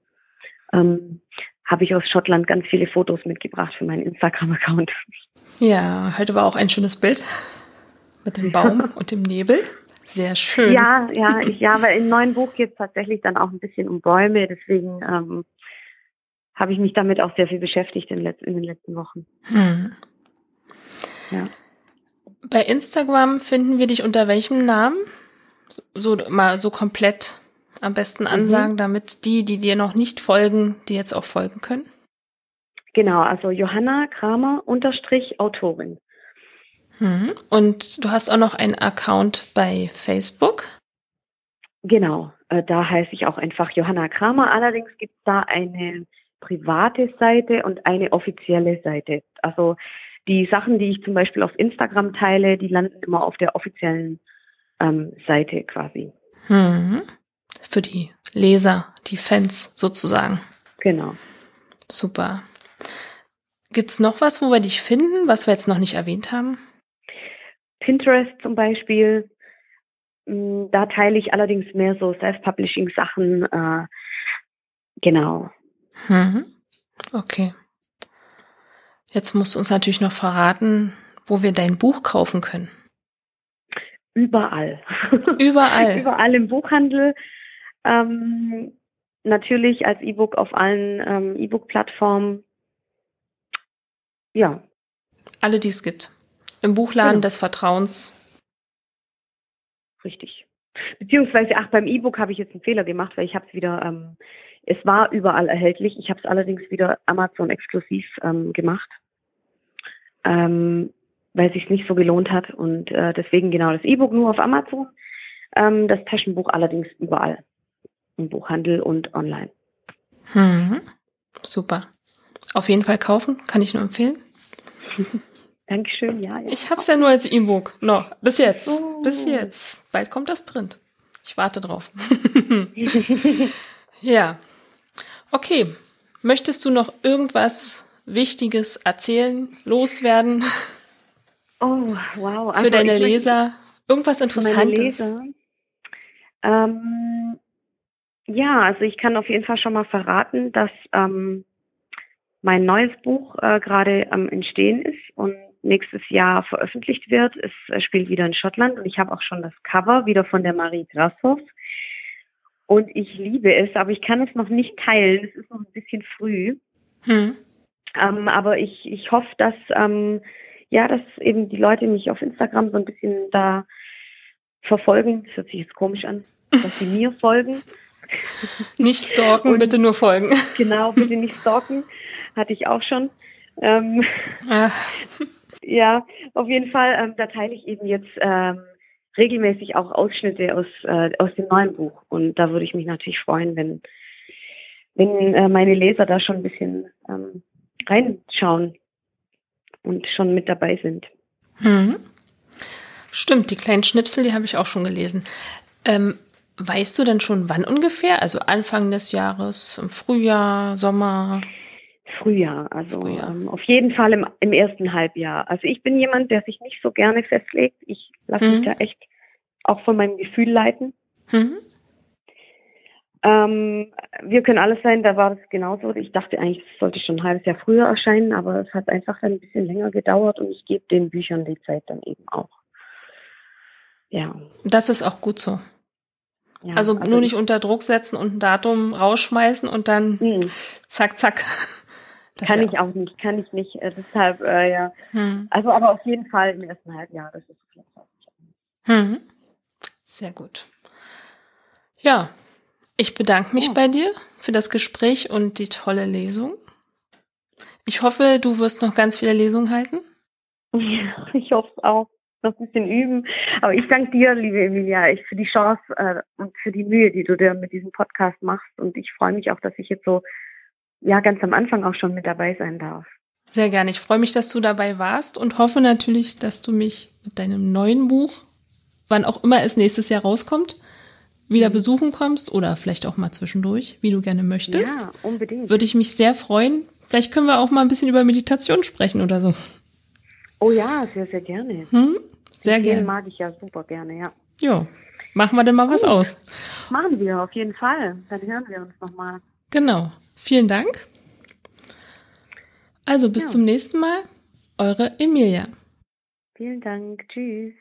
ähm, habe ich aus Schottland ganz viele Fotos mitgebracht für meinen Instagram-Account. Ja, heute war auch ein schönes Bild mit dem Baum <laughs> und dem Nebel. Sehr schön. Ja, ja, ich, ja, weil im neuen Buch geht es tatsächlich dann auch ein bisschen um Bäume, deswegen ähm, habe ich mich damit auch sehr viel beschäftigt in, letz in den letzten Wochen. Hm. Ja. Bei Instagram finden wir dich unter welchem Namen? So mal so komplett am besten mhm. ansagen, mhm. damit die, die dir noch nicht folgen, die jetzt auch folgen können. Genau, also Johanna Kramer unterstrich Autorin. Mhm. Und du hast auch noch einen Account bei Facebook? Genau, äh, da heiße ich auch einfach Johanna Kramer. Allerdings gibt es da eine private Seite und eine offizielle Seite. Also die Sachen, die ich zum Beispiel auf Instagram teile, die landen immer auf der offiziellen ähm, Seite quasi. Hm. Für die Leser, die Fans sozusagen. Genau. Super. Gibt es noch was, wo wir dich finden, was wir jetzt noch nicht erwähnt haben? Pinterest zum Beispiel. Mm, da teile ich allerdings mehr so Self-Publishing-Sachen. Äh, genau. Mhm. Okay. Jetzt musst du uns natürlich noch verraten, wo wir dein Buch kaufen können. Überall. <laughs> Überall. Überall im Buchhandel. Ähm, natürlich als E-Book auf allen ähm, E-Book-Plattformen. Ja. Alle, die es gibt. Im Buchladen genau. des Vertrauens. Richtig. Beziehungsweise, ach, beim E-Book habe ich jetzt einen Fehler gemacht, weil ich habe es wieder, ähm, es war überall erhältlich. Ich habe es allerdings wieder Amazon exklusiv ähm, gemacht, ähm, weil es sich nicht so gelohnt hat. Und äh, deswegen genau das E-Book nur auf Amazon, ähm, das Taschenbuch allerdings überall. Im Buchhandel und online. Hm. Super. Auf jeden Fall kaufen, kann ich nur empfehlen. <laughs> Dankeschön, ja. ja. Ich habe es ja nur als E-Book noch. Bis jetzt. Oh. Bis jetzt. Bald kommt das Print. Ich warte drauf. <laughs> ja. Okay. Möchtest du noch irgendwas Wichtiges erzählen, loswerden? Oh, wow. Also Für deine Leser? Irgendwas Interessantes? Leser? Ähm, ja, also ich kann auf jeden Fall schon mal verraten, dass ähm, mein neues Buch äh, gerade am Entstehen ist und nächstes Jahr veröffentlicht wird. Es äh, spielt wieder in Schottland und ich habe auch schon das Cover wieder von der Marie Grashoff. Und ich liebe es, aber ich kann es noch nicht teilen. Es ist noch ein bisschen früh. Hm. Ähm, aber ich, ich hoffe, dass, ähm, ja, dass eben die Leute mich auf Instagram so ein bisschen da verfolgen. Das hört sich jetzt komisch an, dass sie mir folgen. Nicht stalken, und, bitte nur folgen. Genau, bitte nicht stalken. Hatte ich auch schon. Ähm, ja, auf jeden Fall, ähm, da teile ich eben jetzt ähm, regelmäßig auch Ausschnitte aus, äh, aus dem neuen Buch. Und da würde ich mich natürlich freuen, wenn, wenn äh, meine Leser da schon ein bisschen ähm, reinschauen und schon mit dabei sind. Mhm. Stimmt, die kleinen Schnipsel, die habe ich auch schon gelesen. Ähm, weißt du denn schon, wann ungefähr? Also Anfang des Jahres, im Frühjahr, Sommer? Frühjahr, also Frühjahr. Ähm, auf jeden Fall im, im ersten Halbjahr. Also ich bin jemand, der sich nicht so gerne festlegt. Ich lasse mhm. mich da echt auch von meinem Gefühl leiten. Mhm. Ähm, wir können alles sein, da war das genauso. Ich dachte eigentlich, es sollte schon ein halbes Jahr früher erscheinen, aber es hat einfach ein bisschen länger gedauert und ich gebe den Büchern die Zeit dann eben auch. Ja. Das ist auch gut so. Ja, also, also, nur nicht unter Druck setzen und ein Datum rausschmeißen und dann mh. zack, zack. <laughs> Das kann ja ich auch nicht, kann ich nicht. Äh, deshalb, äh, ja. Hm. Also, aber auf jeden Fall im ersten Halbjahr, das ist Fall. Hm. Sehr gut. Ja, ich bedanke mich oh. bei dir für das Gespräch und die tolle Lesung. Ich hoffe, du wirst noch ganz viele Lesungen halten. Ja, <laughs> ich hoffe es auch. Noch ein bisschen üben. Aber ich danke dir, liebe Emilia, ich, für die Chance äh, und für die Mühe, die du dir mit diesem Podcast machst. Und ich freue mich auch, dass ich jetzt so ja ganz am Anfang auch schon mit dabei sein darf. Sehr gerne. Ich freue mich, dass du dabei warst und hoffe natürlich, dass du mich mit deinem neuen Buch, wann auch immer es nächstes Jahr rauskommt, wieder mhm. besuchen kommst oder vielleicht auch mal zwischendurch, wie du gerne möchtest. Ja, unbedingt. Würde ich mich sehr freuen. Vielleicht können wir auch mal ein bisschen über Meditation sprechen oder so. Oh ja, sehr, sehr gerne. Hm? Sehr gerne. mag ich ja super gerne, ja. Jo, machen wir denn mal Gut. was aus. Machen wir, auf jeden Fall. Dann hören wir uns nochmal. Genau. Vielen Dank. Also bis ja. zum nächsten Mal. Eure Emilia. Vielen Dank. Tschüss.